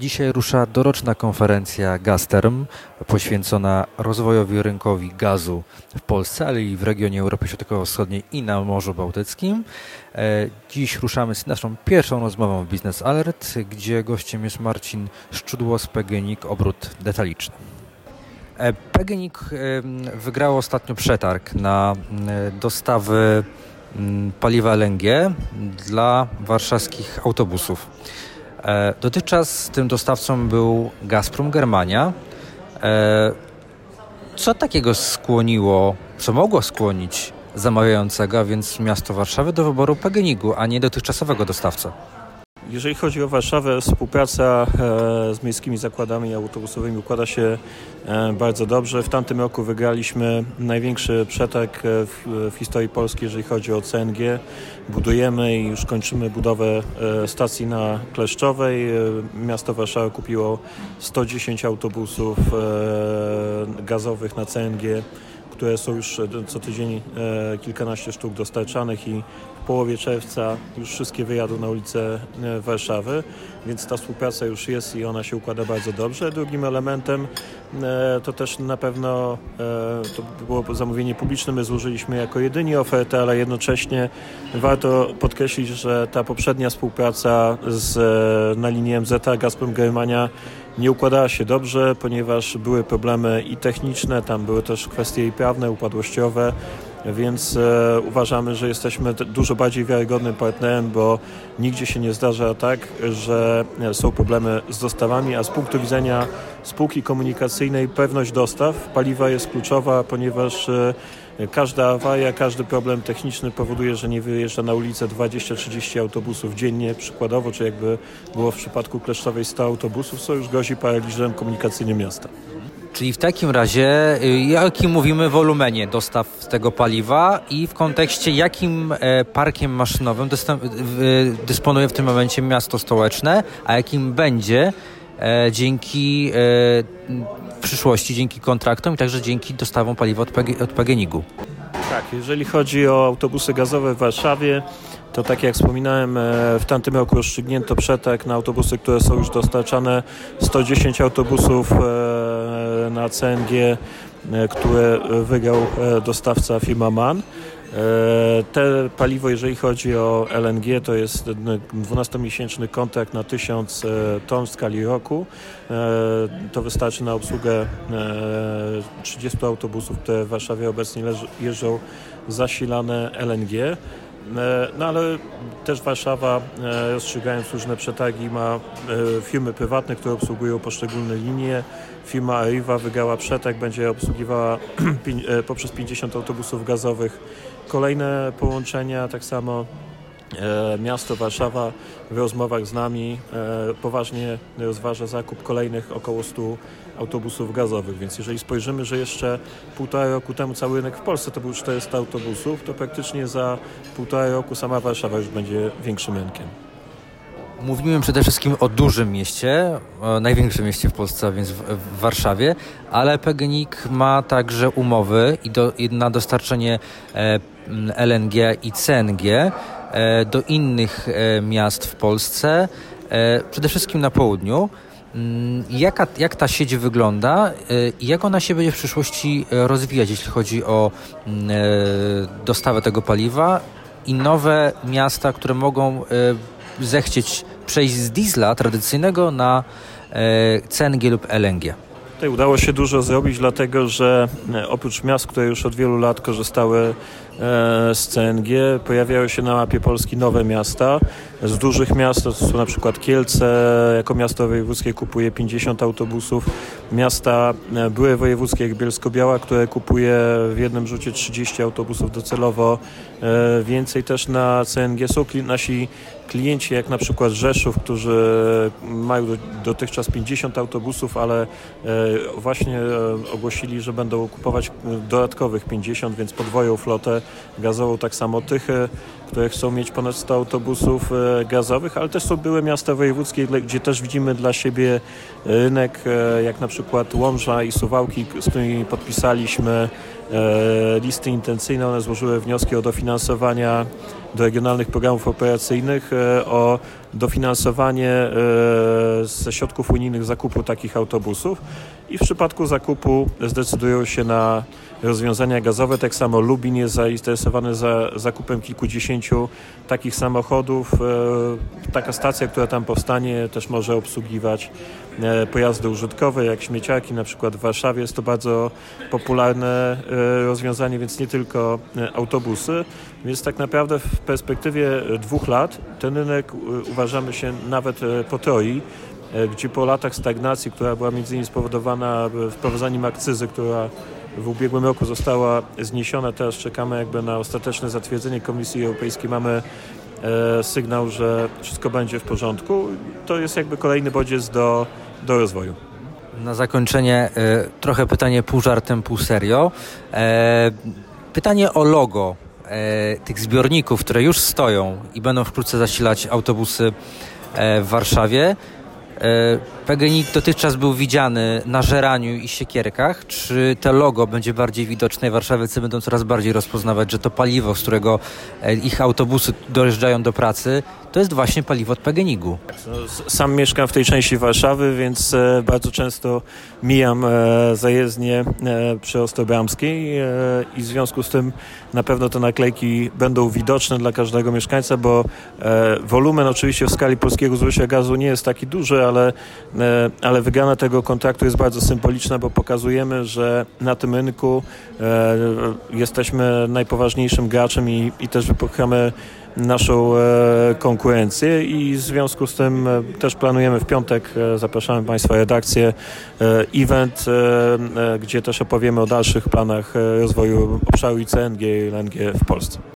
Dzisiaj rusza doroczna konferencja Gasterm poświęcona rozwojowi rynkowi gazu w Polsce, ale i w regionie Europy Środkowo-Wschodniej i na Morzu Bałtyckim. E, dziś ruszamy z naszą pierwszą rozmową w Business Alert, gdzie gościem jest Marcin Szczudło z PGNiG Obrót Detaliczny. E, PGNiG wygrało ostatnio przetarg na dostawy paliwa LNG dla warszawskich autobusów. E, dotychczas tym dostawcą był Gazprom Germania. E, co takiego skłoniło, co mogło skłonić zamawiającego, a więc miasto Warszawy, do wyboru PGNiG-u, a nie dotychczasowego dostawcę? Jeżeli chodzi o Warszawę, współpraca e, z miejskimi zakładami autobusowymi układa się e, bardzo dobrze. W tamtym roku wygraliśmy największy przetarg e, w, historii Polski, jeżeli chodzi o CNG. Budujemy i już kończymy budowę stacji na Kleszczowej. Miasto Warszawa kupiło 110 autobusów gazowych na CNG które są już co tydzień kilkanaście sztuk dostarczanych i w połowie czerwca już wszystkie wyjadą na ulicę e, Warszawy, więc ta współpraca już jest i ona się układa bardzo dobrze. Drugim elementem e, to też na pewno e, to było zamówienie publiczne, my złożyliśmy jako jedyni ofertę, ale jednocześnie warto podkreślić, że ta poprzednia współpraca z, na linii MZ Gazprom Germania nie układała się dobrze, ponieważ były problemy i techniczne, tam były też kwestie prawne, upadłościowe więc e, uważamy, że jesteśmy dużo bardziej wiarygodnym partnerem, bo nigdzie się nie zdarza tak, że e, są problemy z dostawami, a z punktu widzenia spółki komunikacyjnej pewność dostaw paliwa jest kluczowa, ponieważ e, Każda awaria, każdy problem techniczny powoduje, że nie wyjeżdża na ulicę 20-30 autobusów dziennie przykładowo, czy jakby było w przypadku Kleszczowej 100 autobusów, co już grozi paraliżem komunikacyjnym miasta. Czyli w takim razie, y, jakim mówimy wolumenie dostaw tego paliwa i w kontekście jakim e, parkiem maszynowym dysponuje w tym momencie miasto stołeczne, a jakim będzie e, dzięki e, w przyszłości, dzięki kontraktom i także dzięki dostawom paliwa od, PG. Tak, jeżeli chodzi o autobusy gazowe w Warszawie, to tak jak wspominałem, w tamtym roku rozstrzygnięto przetarg na autobusy, które są już dostarczane. 110 autobusów na CNG, e, które wygrał dostawca firma MAN. Te paliwo, jeżeli chodzi o LNG, to jest 12-miesięczny kontrakt na 1000 ton w skali roku. To wystarczy na obsługę 30 autobusów, które w Warszawie obecnie jeżdżą zasilane LNG. E, no ale też Warszawa, e, rozstrzygając różne przetargi, ma e, firmy prywatne, które obsługują poszczególne linie. Firma Arriva wygrała przetarg, będzie obsługiwała poprzez 50 autobusów gazowych kolejne połączenia, tak samo miasto Warszawa w rozmowach z nami poważnie rozważa zakup kolejnych około 100 autobusów gazowych, więc jeżeli spojrzymy, że jeszcze półtora roku temu cały rynek w Polsce to był 400 autobusów, to praktycznie za półtora roku sama Warszawa już będzie większym rynkiem. Mówimy przede wszystkim o dużym mieście, o największym mieście w Polsce, więc w, w Warszawie, ale PGNiG ma także umowy i do, na dostarczenie e, LNG i CNG e, do innych e, miast w Polsce, e, przede wszystkim na południu. Mm, jaka, jak ta sieć wygląda i jak ona się będzie w przyszłości rozwijać, jeśli chodzi o mm, dostawę tego paliwa i nowe miasta, które mogą zechcieć przejść z diesla tradycyjnego na CNG lub LNG? Tutaj udało się dużo zrobić, dlatego że oprócz miast, które już od wielu lat korzystały E, z CNG. Pojawiają się na mapie Polski nowe miasta. Z dużych miast to są na przykład Kielce, jako miasto wojewódzkie kupuje 50 autobusów. Miasta e, były wojewódzkie jak Bielsko-Biała, które kupuje w jednym rzucie 30 autobusów docelowo. E, więcej też na CNG są nasi klienci, jak na przykład Rzeszów, którzy mają dotychczas 50 autobusów, ale właśnie ogłosili, że będą kupować dodatkowych 50, więc podwoją flotę gazową, tak samo Tychy, które chcą mieć ponad 100 autobusów e, gazowych, ale też są były miasta wojewódzkie, gdzie też widzimy dla siebie rynek, e, jak na przykład Łomża i Suwałki, z którymi podpisaliśmy listy intencyjne. One złożyły wnioski o dofinansowania do regionalnych programów operacyjnych e, o dofinansowanie e, ze środków unijnych zakupu takich autobusów i w przypadku zakupu zdecydują się na rozwiązania gazowe. Tak samo Lubin jest zainteresowany za zakupem kilkudziesięciu takich samochodów. E, taka stacja, która tam powstanie, też może obsługiwać e, pojazdy użytkowe, jak śmieciarki, na przykład w Warszawie jest to bardzo popularne e, rozwiązanie, więc nie tylko autobusy. Więc tak naprawdę w perspektywie dwóch lat ten rynek uważamy się nawet potroi gdzie po latach stagnacji, która była między innymi spowodowana wprowadzaniem akcyzy, która w ubiegłym roku została zniesiona. Teraz czekamy jakby na ostateczne zatwierdzenie Komisji Europejskiej. Mamy e, sygnał, że wszystko będzie w porządku. To jest jakby kolejny bodziec do, do rozwoju. Na zakończenie e, trochę pytanie pół żartem, pół serio. E, pytanie o logo e, tych zbiorników, które już stoją i będą wkrótce zasilać autobusy w Warszawie. E, PGNiG dotychczas był widziany na żeraniu i siekierkach. Czy to logo będzie bardziej widoczne? Warszawiacy będą coraz bardziej rozpoznawać, że to paliwo, z którego e, ich autobusy dojeżdżają do pracy, to jest właśnie paliwo od PGNiG-u. No, sam mieszkam w tej części Warszawy, więc e, bardzo często mijam zajezdnię przy Ostrobramskiej i w związku z tym na pewno te naklejki będą widoczne dla każdego mieszkańca, bo wolumen oczywiście w skali polskiego zużycia gazu nie jest taki duży, ale, e, ale wygrana tego kontraktu jest bardzo symboliczna, bo pokazujemy, że na tym rynku e, jesteśmy najpoważniejszym graczem i, i też wypychamy naszą e, konkurencję i w związku z tym też planujemy w piątek, zapraszamy Państwa redakcję, event, gdzie też opowiemy o dalszych planach rozwoju obszaru ICNG i LNG w Polsce.